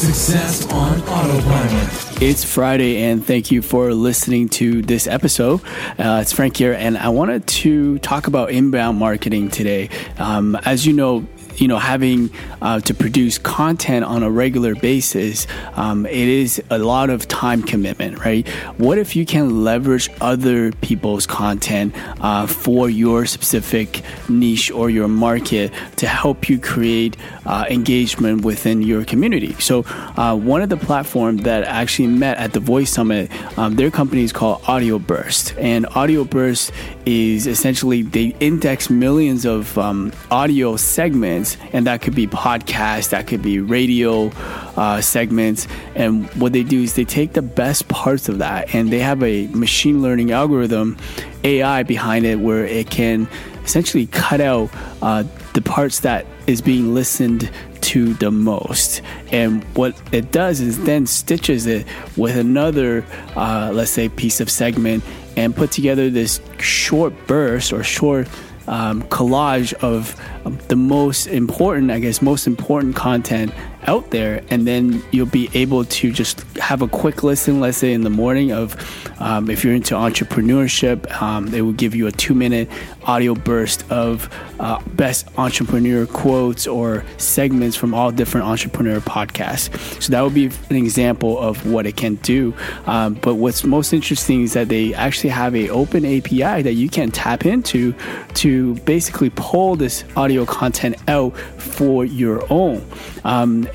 Success on Autopilot. It's Friday, and thank you for listening to this episode. Uh, it's Frank here, and I wanted to talk about inbound marketing today. Um, as you know, you know, having uh, to produce content on a regular basis, um, it is a lot of time commitment, right? What if you can leverage other people's content uh, for your specific niche or your market to help you create uh, engagement within your community? So, uh, one of the platforms that actually met at the Voice Summit, um, their company is called Audioburst, and Audioburst is essentially they index millions of um, audio segments and that could be podcasts, that could be radio uh, segments. And what they do is they take the best parts of that and they have a machine learning algorithm, AI behind it, where it can essentially cut out uh, the parts that is being listened to the most. And what it does is then stitches it with another, uh, let's say, piece of segment and put together this short burst or short um, collage of the most important, I guess, most important content out there, and then you'll be able to just have a quick listen, let's say in the morning, of um, if you're into entrepreneurship, um, it will give you a two minute audio burst of uh, best entrepreneur quotes or segments from all different entrepreneur podcasts. So that would be an example of what it can do. Um, but what's most interesting is that they actually have a open API that you can tap into to basically pull this audio content out for your own.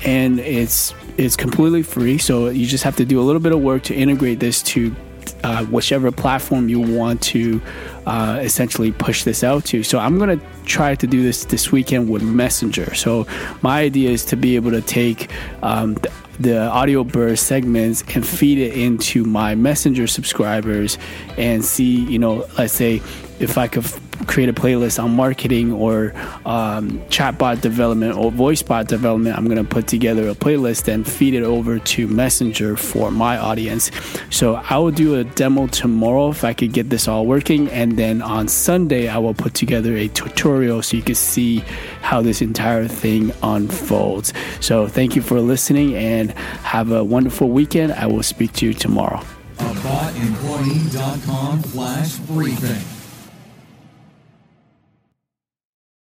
And it's it's completely free. So you just have to do a little bit of work to integrate this to uh, whichever platform you want to uh, essentially push this out to. So I'm gonna try to do this this weekend with Messenger. So my idea is to be able to take um, the, the audio burst segments and feed it into my Messenger subscribers and see, you know, let's say if I could create a playlist on marketing or um, chatbot development or voice bot development, I'm going to put together a playlist and feed it over to Messenger for my audience. So I will do a demo tomorrow if I could get this all working. And then on Sunday, I will put together a tutorial so you can see how this entire thing unfolds. So thank you for listening and have a wonderful weekend. I will speak to you tomorrow. AboutEmployee.com slash briefing.